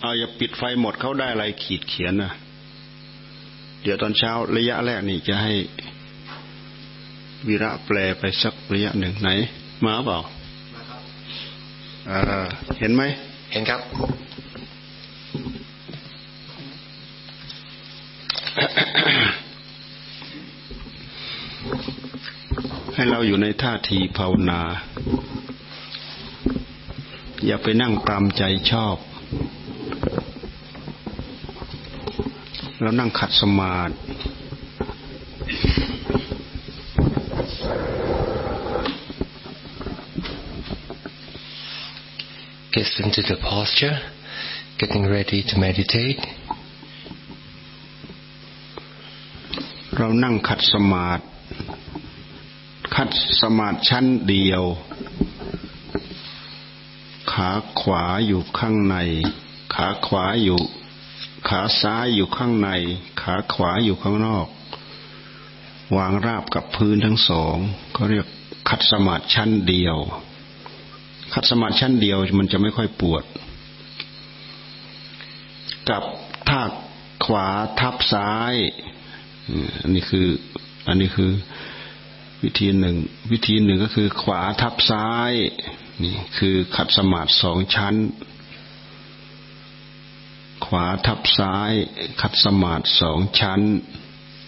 เอาอย่าปิดไฟหมดเขาได้อะไรขีดเขียนนะเดี๋ยวตอนเช้าระยะแรกนี่จะให้วีระแปลไปสักระยะหนึ่งไหน มาเปล่าเห็นไหม เห็นครับ ให้เราอยู่ในท่าทีภาวนา อย่าไปนั่งตามใจชอบ เรานั่งขัดสมาธิ Get into the posture, getting ready to meditate. เรานั่งขัดสมาธิ ขัดสมาธิชั้นเดียว ขาขวาอยู่ข้างใน ขาขวาอยู่ ขาซ้ายอยู่ข้างใน ขาขวาอยู่ข้างนอก วางราบกับพื้นทั้งสองเขาเรียกขัดสมาธิชั้นเดียวขัดสมาธิชั้นเดียวมันจะไม่ค่อยปวด กับท่าขวาทับซ้าย อันนี้คือ อันนี้คือ วิธีหนึ่ง วิธีหนึ่งก็คือขวาทับซ้ายนี่คือขัดสมาธิสองชั้น ขวาทับซ้าย ขัดสมาธิสองชั้น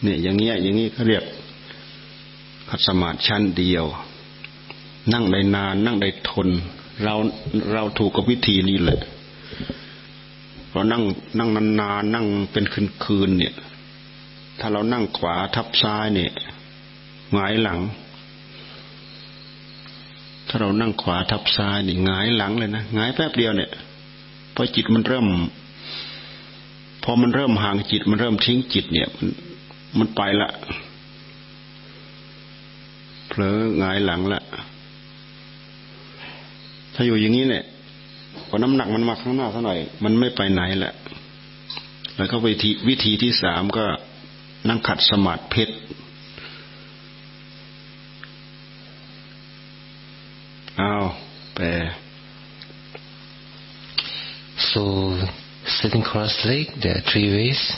เนี่ยอย่างเงี้ยอย่างงี้เขาเรียกขัดสมาธิชั้นเดียว นั่งได้นาน นั่งได้ทน เราเราถูกกับวิธีนี้แหละเรานั่งนั่งนานๆนั่งเป็นคืนๆเนี่ย ถ้าเรานั่งขวาทับซ้ายเนี่ย หงายหลัง ถ้าเรานั่งขวาทับซ้ายนี่หงายหลังเลยนะหงายแป๊บเดียวเนี่ยพอจิตมันเริ่ม พอมันเริ่มห่างจิต มันเริ่มทิ้งจิต เนี่ย มันมันไปละเผลอหงายหลังละถ้าอยู่อย่างนี้เนี่ยพอน้ำหนักมันมาข้างหน้าสักหน่อย มันไม่ไปไหนแหละ แล้วก็วิธีวิธีที่สามก็นั่งขัดสมาธิเพชร now where so sitting cross-legged there are three ways.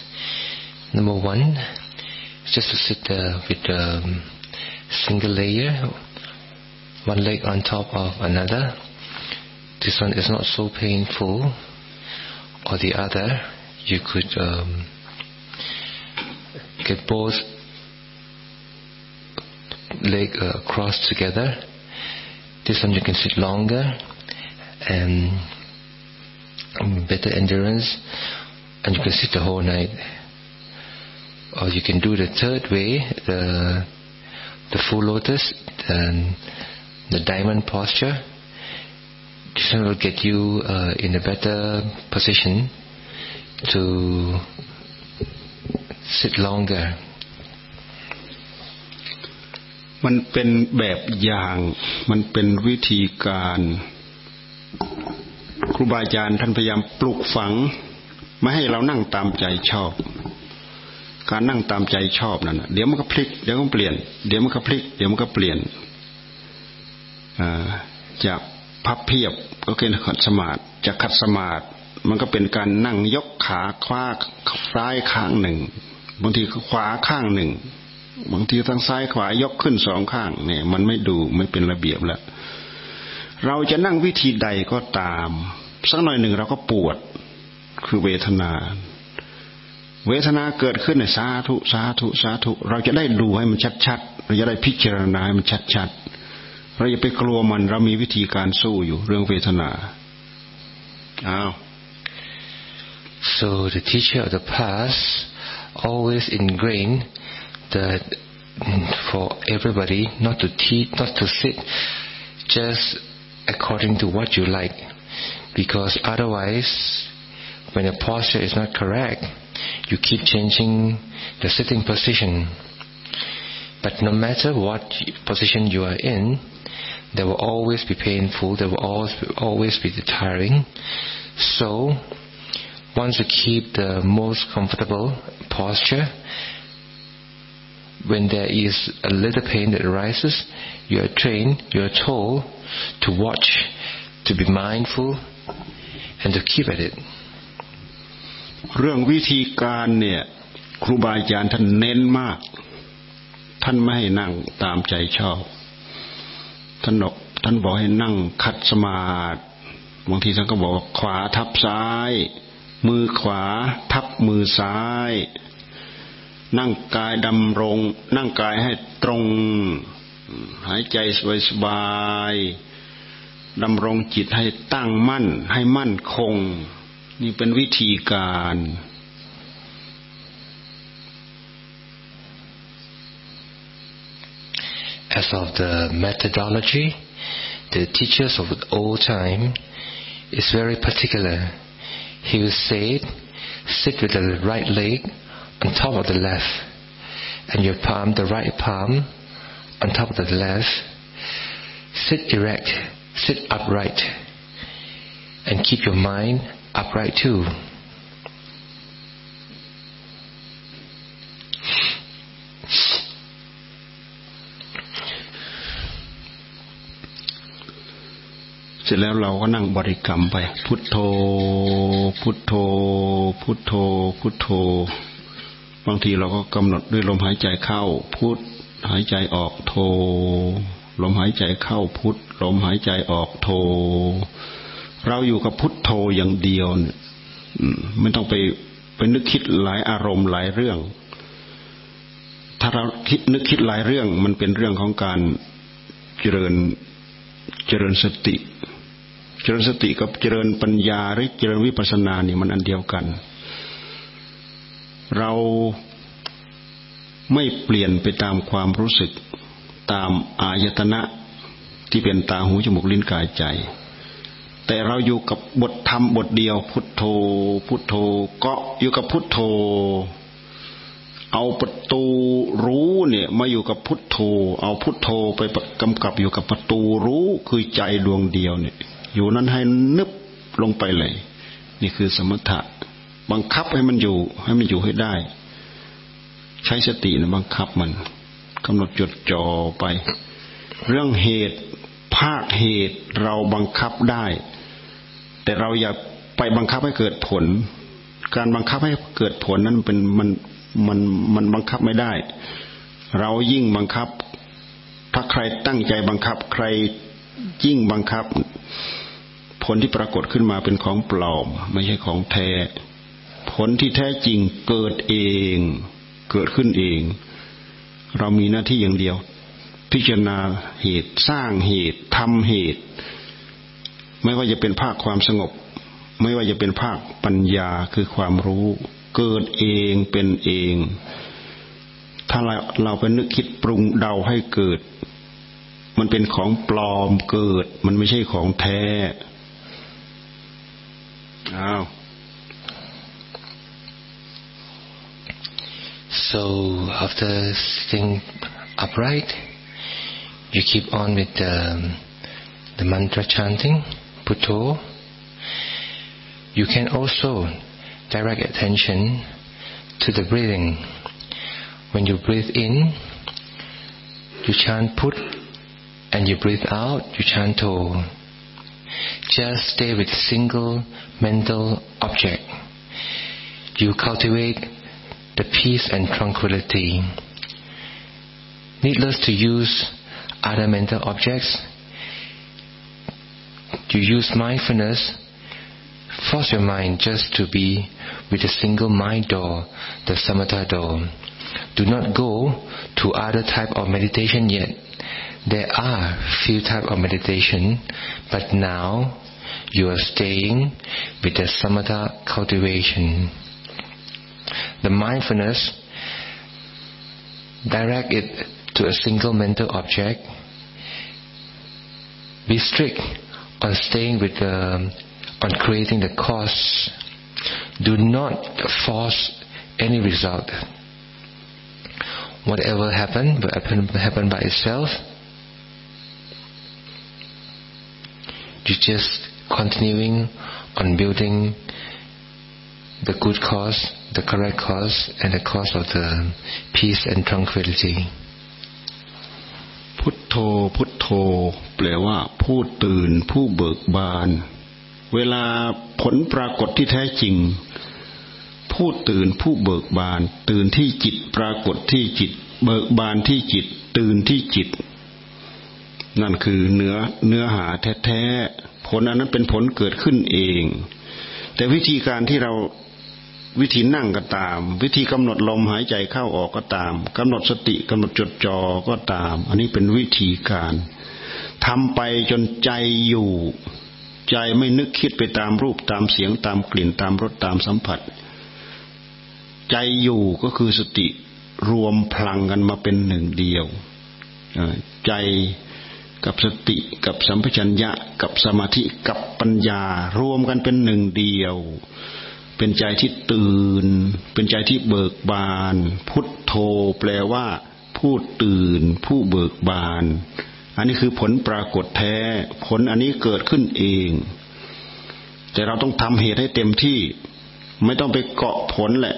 Number one just to sit uh, with a um, single layer one leg on top of another. This one is not so painful. Or the other you could um, get both leg uh, crossed together. This one you can sit longer and better endurance, and you can sit the whole night. Or you can do the third way, the the full lotus, the, the diamond posture. This one will get you uh, in a better position to sit longer มันเป็นแบบอย่าง มันเป็นวิธีการ ครูบาอาจารย์ท่านพยายามปลูกฝัง ไม่ให้เรานั่งตามใจชอบ การนั่งตามใจชอบนั่นเดี๋ยวมันก็พลิก เดี๋ยวมันเปลี่ยน เดี๋ยวมันก็พลิก เดี๋ยวมันก็เปลี่ยนจากพับเพียบก็เป็นขัดสมาธิจากขัดสมาธิมันก็เป็นการนั่งยกขาขวาซ้ายข้างหนึ่ง บางทีขวาข้างหนึ่ง บางทีทั้งซ้ายขวายกขึ้นสองข้างเนี่ย มันไม่ดูไม่เป็นระเบียบแล้วเราจะนั่งวิธีใดก็ตาม สักหน่อยหนึ่งเราก็ปวดคือเวทนา เวทนาเกิดขึ้นในสาธุสาธุสาธุ เราจะได้ดูให้มันชัดๆเราจะได้พิจารณาให้มันชัดๆเราอย่าไปกลัวมันเรามีวิธีการสู้อยู่เรื่องเวทนาอ้าว So the teacher of the past always ingrained that uh, for everybody not to teach, not to sit just according to what you like, because otherwise, when the posture is not correct, you keep changing the sitting position. But no matter what position you are in, there will always be painful, there will always be, always be tiring. So once you keep the most comfortable posture, when there is a little pain that arises, you are trained, you are told to watch, to be mindful, and to keep at it. เรื่องวิธีการเนี่ยครูบาอาจารย์ท่านเน้นมาก ท่านไม่ให้นั่งตามใจชอบ ท่านบอกท่านบอกให้นั่งคัดสมาธิบางทีท่านก็บอกขวาทับซ้าย มือขวาทับมือซ้าย นั่งกายดำรง นั่งกายให้ตรง หายใจสบายๆดำรงจิตให้ตั้งมั่น ให้มั่นคง นี่เป็นวิธีการ As of the methodology, the teachers of the old time is very particular. He will say, sit with the right leg on top of the left, and your palm, the right palm, on top of the left. Sit erect, sit upright, and keep your mind upright too. เสร็จแล้วเราก็นั่งบริกรรมไป พุทโธ พุทโธ พุทโธ พุทโธ บางทีเราก็กำหนดด้วยลมหายใจเข้าพุทหายใจออกโธลมหายใจเข้าพุทลมหายใจออกโธเราอยู่กับพุทโธอย่างเดียวเนี่ยไม่ต้องไปไปนึกคิดหลายอารมณ์หลายเรื่อง ถ้าเราคิดนึกคิดหลายเรื่อง มันเป็นเรื่องของการเจริญเจริญสติ เจริญสติกับเจริญปัญญาหรือเจริญวิปัสสนานี่มันอันเดียวกัน เราไม่เปลี่ยนไปตามความรู้สึกตามอายตนะที่เป็นตาหูจมูกลิ้นกายใจ แต่เราอยู่กับบทธรรมบทเดียว พุทโธ พุทโธเกาะอยู่กับพุทโธ เอาประตูรู้เนี่ยมาอยู่กับพุทโธ เอาพุทโธไปกำกับอยู่กับประตูรู้คือใจดวงเดียวเนี่ย อยู่นั้นให้นึบลงไปเลย นี่คือสมถะ บังคับให้มันอยู่ ให้มันอยู่ให้ได้ ใช้สตินะบังคับมันกำหนดจดจ่อไป เรื่องเหตุ ภาคเหตุเราบังคับได้ แต่เราอย่าไปบังคับให้เกิดผล การบังคับให้เกิดผลนั้นเป็นมันมันมันบังคับไม่ได้ เรายิ่งบังคับ ถ้าใครตั้งใจบังคับ ใครยิ่งบังคับ ผลที่ปรากฏขึ้นมาเป็นของปลอม ไม่ใช่ของแท้ ผลที่แท้จริงเกิดเอง เกิดขึ้นเอง เรามีหน้าที่อย่างเดียว พิจารณาเหตุสร้างเหตุทำเหตุ ไม่ว่าจะเป็นภาคความสงบ ไม่ว่าจะเป็นภาคปัญญาคือความรู้ เกิดเองเป็นเอง ถ้าเราเราไปนึกคิดปรุงเดาให้เกิด มันเป็นของปลอมเกิด มันไม่ใช่ของแท้อ้าว So after sitting upright, you keep on with the, um, the mantra chanting, Putto. You can also direct attention to the breathing. When you breathe in, you chant Put, and you breathe out, you chant To. Just stay with single mental object. You cultivate the peace and tranquility. Needless to use other mental objects, you use mindfulness, force your mind just to be with a single mind door, the samatha door. Do not go to other type of meditation yet. There are few type of meditation, but now you are staying with the samatha cultivation the mindfulness, direct it to a single mental object. Be strict on staying with the, on creating the cause. Do not force any result. Whatever happen will happen, happen by itself. You just continuing on building the good cause, the correct cause, and the cause of the peace and tranquility. พุทโธ พุทโธ แปลว่า ผู้ตื่น ผู้เบิกบาน เวลาผลปรากฏที่แท้จริง ผู้ตื่น ผู้เบิกบาน ตื่นที่จิตปรากฏที่จิต เบิกบานที่จิต ตื่นที่จิต นั่นคือเนื้อเนื้อหาแท้ๆผลอันนั้นเป็นผลเกิดขึ้นเอง แต่วิธีการที่เรา วิธีนั่งก็ตาม วิธีกำหนดลมหายใจเข้าออกก็ตามกำหนดสติกำหนดจดจ่อก็ตาม อันนี้เป็นวิธีการทำไปจนใจอยู่ ใจไม่นึกคิดไปตามรูปตามเสียงตามกลิ่นตามรสตามสัมผัส ใจอยู่ก็คือสติรวมพลังกันมาเป็นหนึ่งเดียวใจกับสติกับสัมปชัญญะกับสมาธิกับปัญญารวมกันเป็นหนึ่งเดียว เป็นใจที่ตื่น เป็นใจที่เบิกบาน พุทโธแปลว่า ผู้ตื่น ผู้เบิกบาน อันนี้คือผลปรากฏแท้ ผลอันนี้เกิดขึ้นเอง แต่เราต้องทำเหตุให้เต็มที่ ไม่ต้องไปเกาะผลแหละ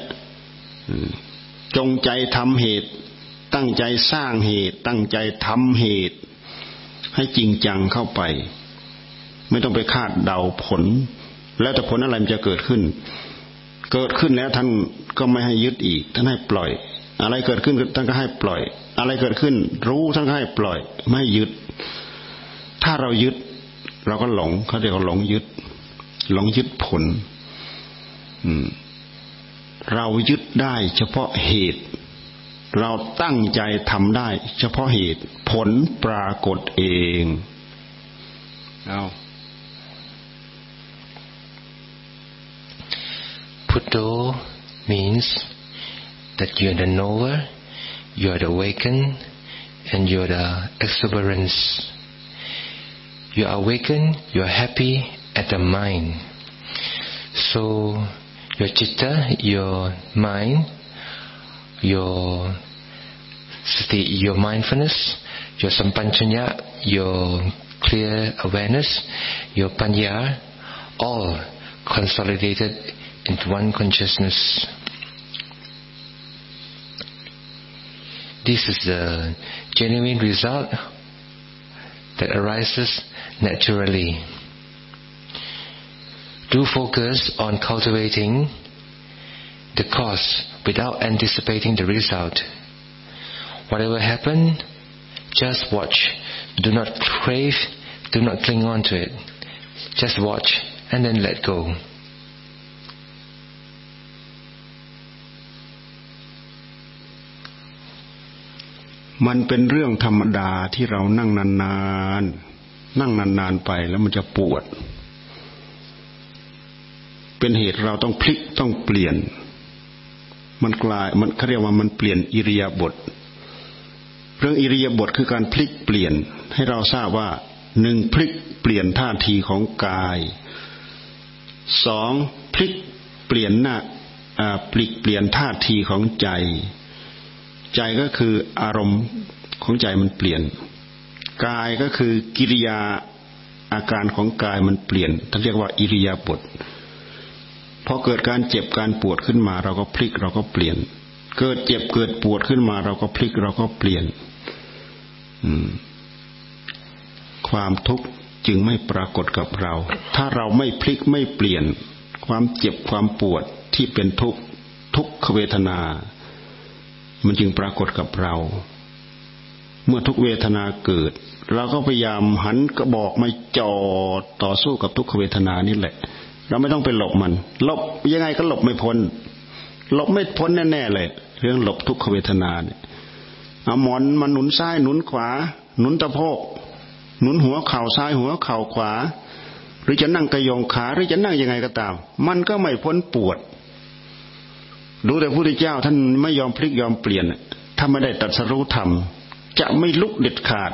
จงใจทำเหตุ ตั้งใจสร้างเหตุ ตั้งใจทำเหตุ ให้จริงจังเข้าไป ไม่ต้องไปคาดเดาผลแล้วแต่ผลอะไรมันจะเกิดขึ้น เกิดขึ้นแล้วท่านก็ไม่ให้ยึดอีก ท่านให้ปล่อย อะไรเกิดขึ้นท่านก็ให้ปล่อย อะไรเกิดขึ้น รู้ท่านก็ให้ปล่อย ไม่ยึด ถ้าเรายึด เราก็หลงเขาเรียกว่าหลงยึด หลงยึดผลเรายึดได้เฉพาะเหตุ เราตั้งใจทำได้ เฉพาะเหตุ ผลปรากฏเอง เอา Putto means that you're the knower, you're the awakened, and you're the exuberance. You are awakened, you're happy at the mind. So your chitta, your mind, your state, your mindfulness, your sampanchanya, your clear awareness, your panya, all consolidated into one consciousness. This is the genuine result that arises naturally. Do focus on cultivating the cause without anticipating the result. Whatever happen, just watch. Do not crave, do not cling on to it. Just watch and then let go. มันเป็นเรื่องธรรมดาที่เรานั่งนานๆ นั่งนานๆไปแล้วมันจะปวด เป็นเหตุเราต้องพลิกต้องเปลี่ยน มันกลายมันเขาเรียกว่ามันเปลี่ยนอิริยาบถเรื่องอิริยาบถคือการพลิกเปลี่ยน ให้เราทราบว่าหนึ่งพลิกเปลี่ยนท่าทีของกายสองพลิกเปลี่ยนหน้าปลิกเปลี่ยนท่าทีของใจ ใจก็คืออารมณ์ของใจมันเปลี่ยน กายก็คือกิริยาอาการของกายมันเปลี่ยนท่านเรียกว่าอิริยาบถพอเกิดการเจ็บการปวดขึ้นมา เราก็พลิกเราก็เปลี่ยน เกิดเจ็บเกิดปวดขึ้นมา เราก็พลิกเราก็เปลี่ยนความทุกข์จึงไม่ปรากฏกับเรา ถ้าเราไม่พลิกไม่เปลี่ยน ความเจ็บความปวดที่เป็นทุกข์ทุกขเวทนา มันจึงปรากฏกับเรา เมื่อทุกเวทนาเกิด เราก็พยายามหันกระบอกมาจอดต่อสู้กับทุกขเวทนานี่แหละ เราไม่ต้องไปหลบมัน หลบยังไงก็หลบไม่พ้น หลบไม่พ้นแน่ๆเลย เรื่องหลบทุกขเวทนาเนี่ยเอาหมอนมาหนุนซ้ายหนุนขวา หนุนตะโพกหนุนหัวเข่าซ้ายหัวเข่าขวา หรือจะนั่งกระยองขาหรือจะนั่งยังไงก็ตาม มันก็ไม่พ้นปวด ดูแต่พระพุทธเจ้า ท่านไม่ยอมพลิกยอมเปลี่ยนถ้าไม่ได้ตัดสรู้ธรรม จะไม่ลุกเด็ดขาด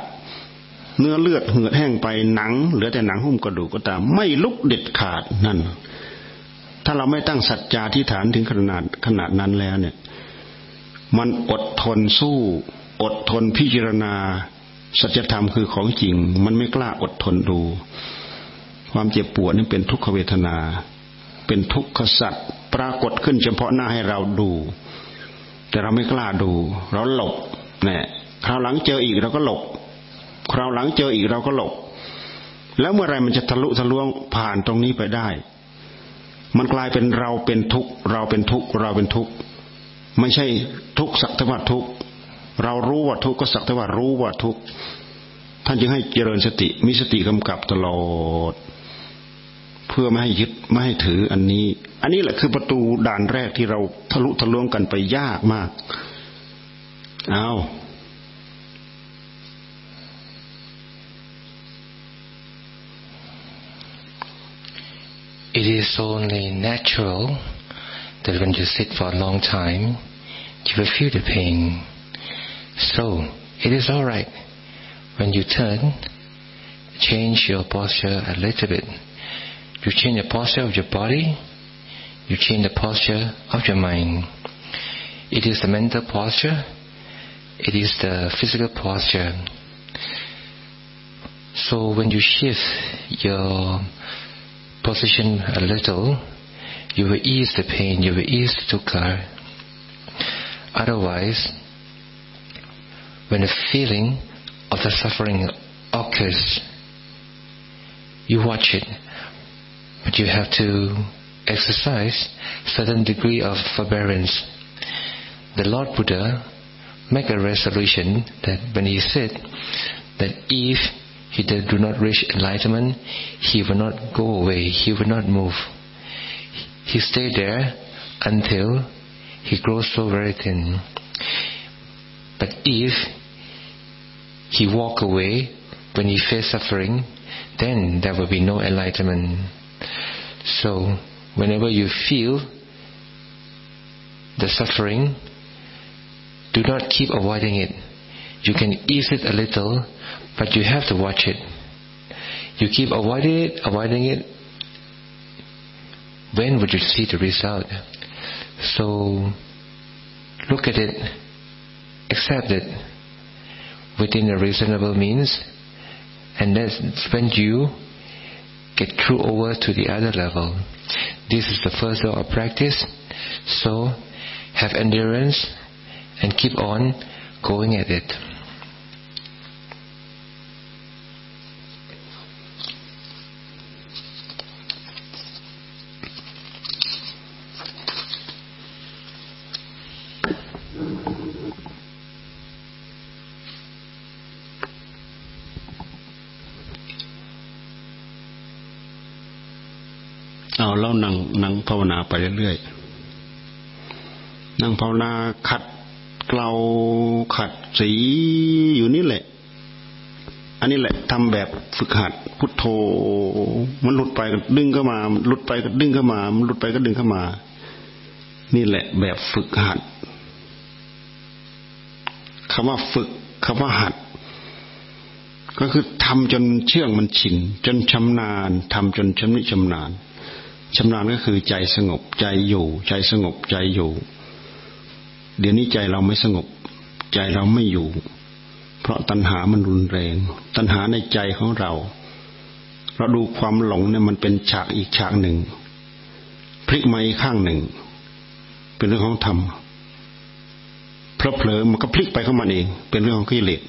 เนื้อเลือดเหือดแห้งไปหนัง เหลือแต่หนังหุ้มกระดูกก็ตาม ไม่ลุกเด็ดขาดนั่น ถ้าเราไม่ตั้งสัจจาที่ฐานถึงขนาดขนาดนั้นแล้วเนี่ย มันอดทนสู้ อดทนพิจารณา สัจธรรมคือของจริง มันไม่กล้าอดทนดู ความเจ็บปวดนี่เป็นทุกขเวทนา เป็นทุกขสัตว์ ปรากฏขึ้นเฉพาะหน้าให้เราดู แต่เราไม่กล้าดู เราหลบเนี่ยคราวหลังเจออีกเราก็หลบ คราวหลังเจออีกเราก็หลบ แล้วเมื่อไรมันจะทะลุทะลวงผ่านตรงนี้ไปได้ มันกลายเป็นเราเป็นทุกข์เราเป็นทุกข์เราเป็นทุกข์ไม่ใช่ทุกข์สักแต่ว่าทุกข์เรารู้ว่าทุกข์ก็สักแต่ว่ารู้ว่าทุกข์ท่านจึงให้เจริญสติมีสติกำกับตลอด พื่อไม่ให้ยึดไม่ให้ถืออันนี้ อันนี้แหละคือประตูด่านแรกที่เราทะลุทะลวงกันไปยากมาก เอา It is only natural that when you sit for a long time, you will feel the pain. So, it is alright when you turn, change your posture a little bit. You change the posture of your body, you change the posture of your mind. It is the mental posture, it is the physical posture. So when you shift your position a little, you will ease the pain, you will ease the dukkha. Otherwise, when the feeling of the suffering occurs, you watch it, but you have to exercise certain degree of forbearance. The Lord Buddha make a resolution that when he said that if he do not reach enlightenment, he will not go away, he will not move. He stayed there until he grows so very thin. But if he walk away when he face suffering, then there will be no enlightenment. So whenever you feel the suffering, do not keep avoiding it. You can ease it a little, but you have to watch it. You keep avoiding it, avoiding it. When would you see the result? So look at it, accept it within a reasonable means, and that's when you get through over to the other level. This is the first law of practice. So have endurance and keep on going at it. นั่งภาวนาไปเรื่อยๆ นั่งภาวนาขัดเกลาขัดสีอยู่นี่แหละ อันนี้แหละทำแบบฝึกหัด พุทโธ มันหลุดไปก็ดึงเข้ามาหลุดไปก็ดึงเข้ามามันหลุดไปก็ดึงเข้ามา นี่แหละ แบบฝึกหัดคำว่าฝึกคำว่าหัด ก็คือทำจนเชื่องมันชินจนชำนาญทำจนชำนิชำนาญ ชำนาญก็คือใจสงบใจอยู่ ใจสงบใจอยู่ เดี๋ยวนี้ใจเราไม่สงบ ใจเราไม่อยู่ เพราะตัณหามันรุนแรง ตัณหาในใจของเรา เราดูความหลงเนี่ยมันเป็นฉากอีกฉากหนึ่ง พลิกมาอีกข้างหนึ่ง เป็นเรื่องของธรรมเพลอเผลอมันก็พลิกไปเข้ามาเอง เป็นเรื่องของกิเลส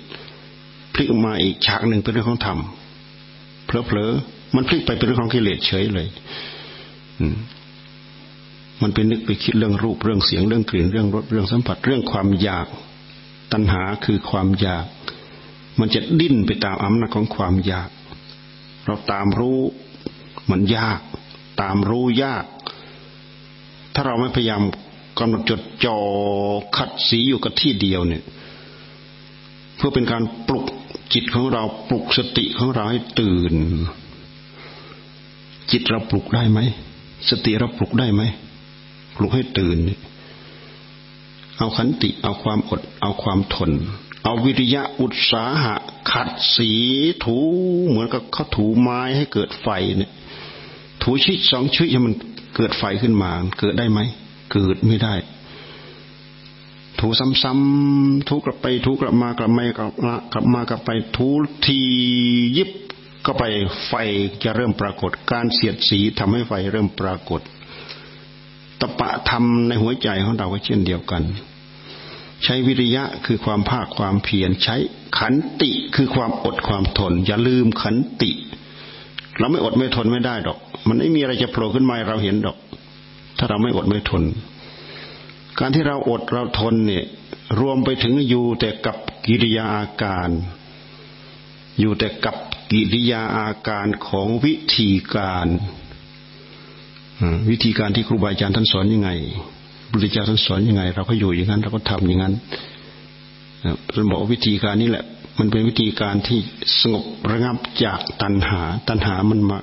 พลิกมาอีกฉากหนึ่งเป็นเรื่องของธรรมเพลอเผลอมันพลิกไปเป็นเรื่องของกิเลสเฉยเลย มันเป็นนึกไปคิดเรื่องรูปเรื่องเสียงเรื่องกลิ่นเรื่องรสเรื่องสัมผัสเรื่องความอยาก ตัณหาคือความอยาก มันจะดิ้นไปตามอำนาจของความอยาก เราตามรู้มันยาก ตามรู้ยาก ถ้าเราไม่พยายามกำหนดจดจ่อขัดสีอยู่กับที่เดียวเนี่ย เพื่อเป็นการปลุกจิตของเราปลุกสติของเราให้ตื่น จิตเราปลุกได้ไหม สติเราปลุกได้ไหมปลุกให้ตื่น เอาขันติ เอาความอด เอาความทน เอาวิริยะอุตสาหะ ขัดสีถูเหมือนกับเขาถูไม้ให้เกิดไฟเนี่ย ถูชิดสองชิดให้มันเกิดไฟขึ้นมา เกิดได้ไหมเกิดไม่ได้ ถูซ้ำๆถูกลับไปถูกลับมากลับมากลับมากลับมากลับไปถูทียิบ ก็ไปไฟจะเริ่มปรากฏ การเสียดสีทำให้ไฟเริ่มปรากฏตปะธรรมในหัวใจของเราก็เช่นเดียวกัน ใช้วิริยะคือความภาคความเพียรใช้ขันติคือความอดความทน อย่าลืมขันติ เราไม่อดไม่ทนไม่ได้ดอก มันไม่มีอะไรจะโผล่ขึ้นมาเราเห็นดอก ถ้าเราไม่อดไม่ทน การที่เราอดเราทนเนี่ย รวมไปถึงอยู่แต่กับกิริยาอาการ อยู่แต่กับ กิริยาอาการของวิธีการวิธีการที่ครูบาอาจารย์ท่านสอนยังไงบุริจาท่านสอนยังไง เราก็อยู่อย่างนั้น เราก็ทำอย่างนั้นท่านบอกวิธีการนี้แหละ มันเป็นวิธีการที่สงบระงับจากตัณหา ตัณหามันมา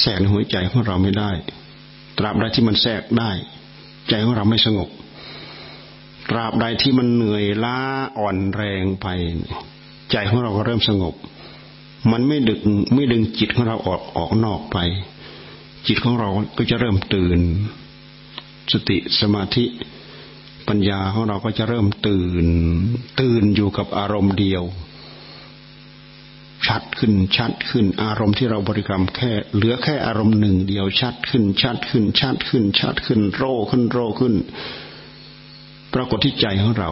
แทรกในหัวใจของเราไม่ได้ ตราบใดที่มันแทรกได้ ใจของเราไม่สงบ ตราบใดที่มันเหนื่อยล้าอ่อนแรงไป ใจของเราก็เริ่มสงบ มันไม่ดึงไม่ดึงจิตของเราออกออกนอกไป จิตของเราก็จะเริ่มตื่น สติสมาธิ ปัญญาของเราก็จะเริ่มตื่น ตื่นอยู่กับอารมณ์เดียว ชัดขึ้นชัดขึ้น อารมณ์ที่เราบริกรรมแค่ เหลือแค่อารมณ์หนึ่งเดียวชัดขึ้น ชัดขึ้น ชัดขึ้น ชัดขึ้น โรขึ้นโรขึ้น ปรากฏที่ใจของเรา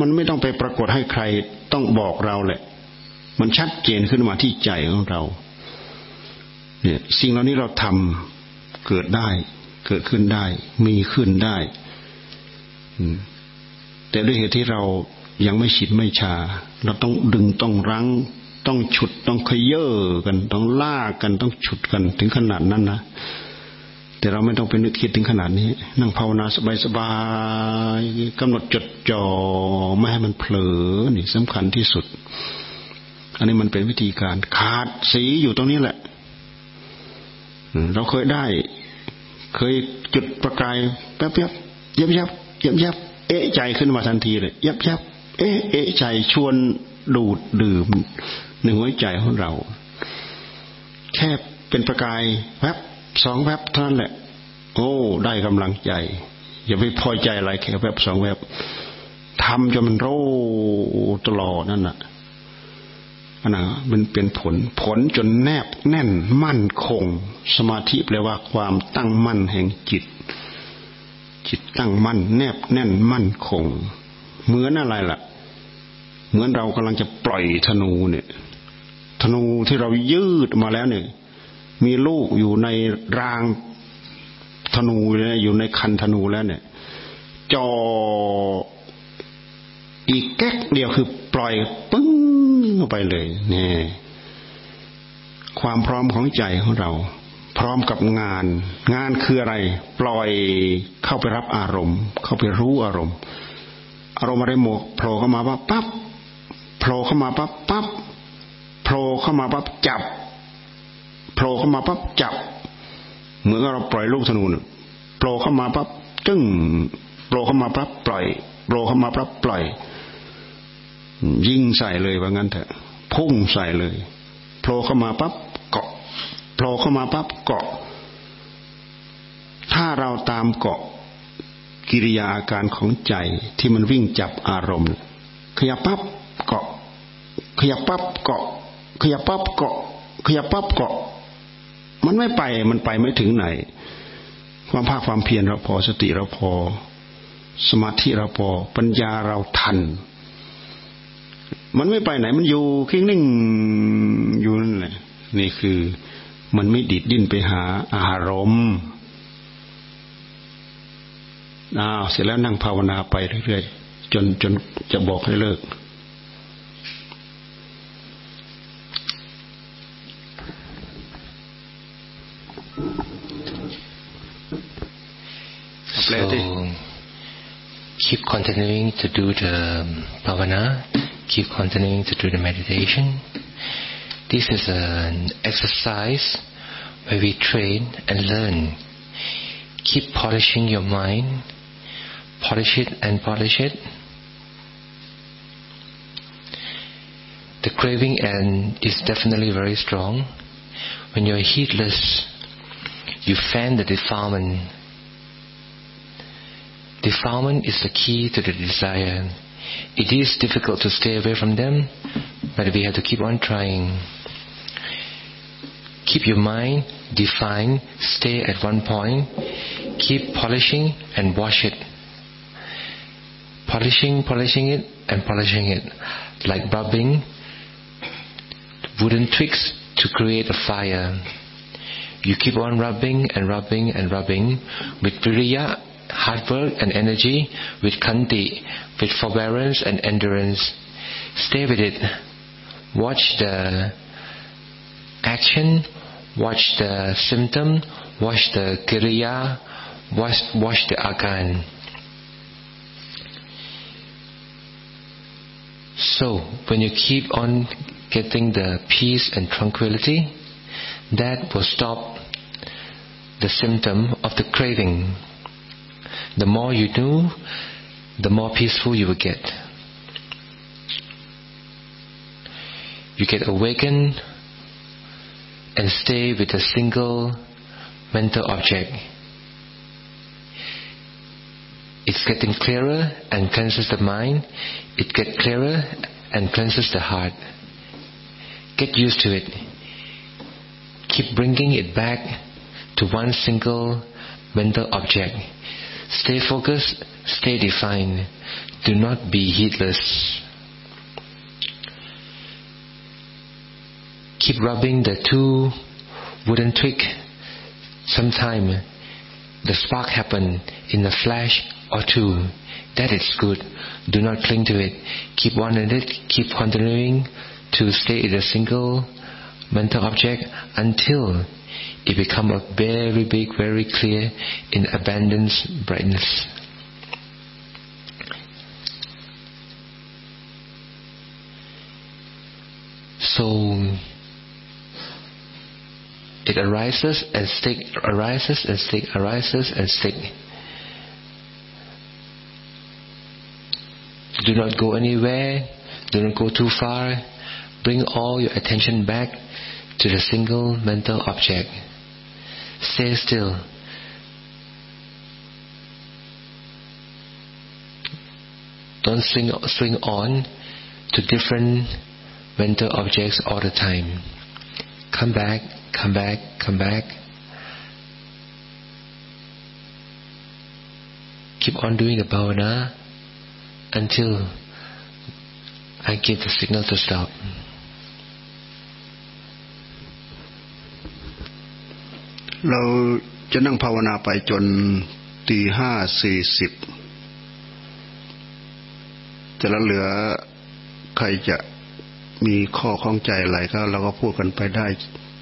มันไม่ต้องไปปรากฏให้ใครต้องบอกเราแหละ มันชัดเจนขึ้นมาที่ใจของเรา เนี่ยสิ่งเหล่านี้เราทำเกิดได้ เกิดขึ้นได้ มีขึ้นได้แต่ด้วยเหตุที่เรายังไม่ชิดไม่ชา เราต้องดึงต้องรั้ง ต้องฉุดต้องขยเยอกัน ต้องลากกันต้องฉุดกันถึงขนาดนั้นนะแต่เราไม่ต้องไปนึกคิดถึงขนาดนี้ นั่งภาวนาสบายๆกำหนดจดจ่อไม่ให้มันเผลอนี่สำคัญที่สุด อันนี้มันเป็นวิธีการ ขาดสีอยู่ตรงนี้แหละเราเคยได้ เคยจุดประกายแป๊บยับยับยับยับยับเอะใจขึ้นมาทันทีเลยยับยับเอะเอะใจชวนดูดดื่มในหัวใจของเรา แค่เป็นประกายแป๊บสองแป๊บเท่านั้นแหละ โอ้ ได้กำลังใจ อย่าไปพอใจอะไรแค่แป๊บสองแป๊บทำจนมันโรตลอดนั่นแหะ นะมันเป็นผล ผลจนแนบแน่นมั่นคง สมาธิแปลว่าความตั้งมั่นแห่งจิต จิตตั้งมั่น แนบแน่นมั่นคง เหมือนอะไรล่ะ เหมือนเรากำลังจะปล่อยธนูเนี่ย ธนูที่เรายืดมาแล้วเนี่ย มีลูกอยู่ในรางธนูอยู่ในคันธนูแล้วเนี่ยจออีกแก๊กเดียวคือปล่อยปึ้ง เข้าไปเลยนี่ความพร้อมของใจของเรา พร้อมกับงาน งานคืออะไร ปล่อยเข้าไปรับอารมณ์ เข้าไปรู้อารมณ์ อารมณ์อะไรหมกโผล่เข้ามาปั๊บปั๊บโผล่เข้ามาปั๊บปั๊บโผล่เข้ามาปั๊บจับโผล่เข้ามาปั๊บจับ เหมือนเราปล่อยลูกธนูโผล่เข้ามาปั๊บจึ้งโผล่เข้ามาปั๊บปล่อยโผล่เข้ามาปั๊บปล่อย ยิงใส่เลยว่างั้นเถอะพุ่งใส่เลยโผล่เข้ามาปั๊บเกาะโผล่เข้ามาปั๊บเกาะ ถ้าเราตามเกาะกิริยาอาการของใจที่มันวิ่งจับอารมณ์ ขยับปั๊บเกาะ ขยับปั๊บเกาะ ขยับปั๊บเกาะ ขยับปั๊บเกาะ มันไม่ไปมันไปไม่ถึงไหน ความภาคความเพียรเราพอสติเราพอ สมาธิเราพอ ปัญญาเราทัน มันไม่ไปไหน มันอยู่คิงนิ่งอยู่นั่นแหละ นี่คือมันไม่ดิดดิ้นไปหาอารมณ์อ้าวเสร็จแล้วนั่งภาวนาไปเรื่อยๆจนจนจะบอกให้เลิกแปลดิ keep continuing to do the bhavana keep continuing to do the meditation. This is an exercise where we train and learn. Keep polishing your mind, polish it and polish it. The craving and is definitely very strong. When you're heedless, you fan the defilement. Defilement is the key to the desire it is difficult to stay away from them, but we have to keep on trying. Keep your mind defined, stay at one point, keep polishing and wash it. Polishing, polishing it, and polishing it. Like rubbing wooden twigs to create a fire. You keep on rubbing and rubbing and rubbing with viriya, hard work and energy, with khanti, with forbearance and endurance. Stay with it. Watch the action, watch the symptom, watch the kiriya, watch, watch the akan. So, when you keep on getting the peace and tranquility, that will stop the symptom of the craving. The more you do, the more peaceful you will get. You get awakened and stay with a single mental object. It's getting clearer and cleanses the mind. It gets clearer and cleanses the heart. Get used to it. Keep bringing it back to one single mental object. Stay focused, stay defined. Do not be heedless. Keep rubbing the two wooden twig. Sometime the spark happen in a flash or two. That is good. Do not cling to it. Keep on in it. Keep continuing to stay in a single mental object until it become a very big, very clear in abundance brightness. So it arises and stick, arises and stick, arises and stick. Do not go anywhere. Do not go too far. Bring all your attention back to the single mental object. Stay still. Don't swing, swing on to different mental objects all the time. Come back, come back, come back. Keep on doing the bhavana until I give the signal to stop. เราจะนั่งภาวนาไปจนตีห้าสี่สิบจะละเหลือใครจะมีข้อข้องใจอะไรก็เราก็พูดกันไปได้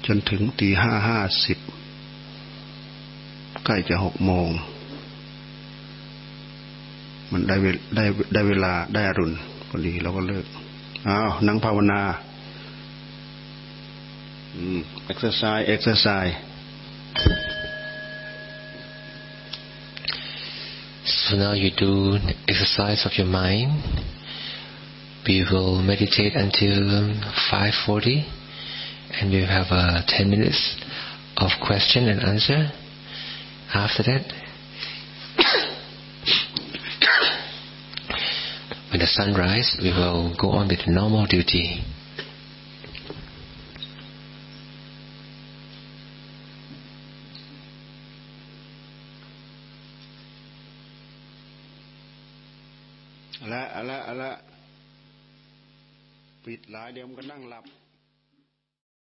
จนถึงตีห้าห้าสิบใกล้จะหกโมง มันได้ได้ได้เวลาได้อรุณพอดีเราก็เลิกอ้าวนั่งภาวนา อืมเอ็กซ์ไซส์เอ็กซ์ไซส์ So now you do exercise of your mind. We will meditate until 5:40, and we have uh, 10 minutes of question and answer. After that, when the sun rises, we will go on with normal duty. หลายเดี๋ยวมันก็นั่งหลับ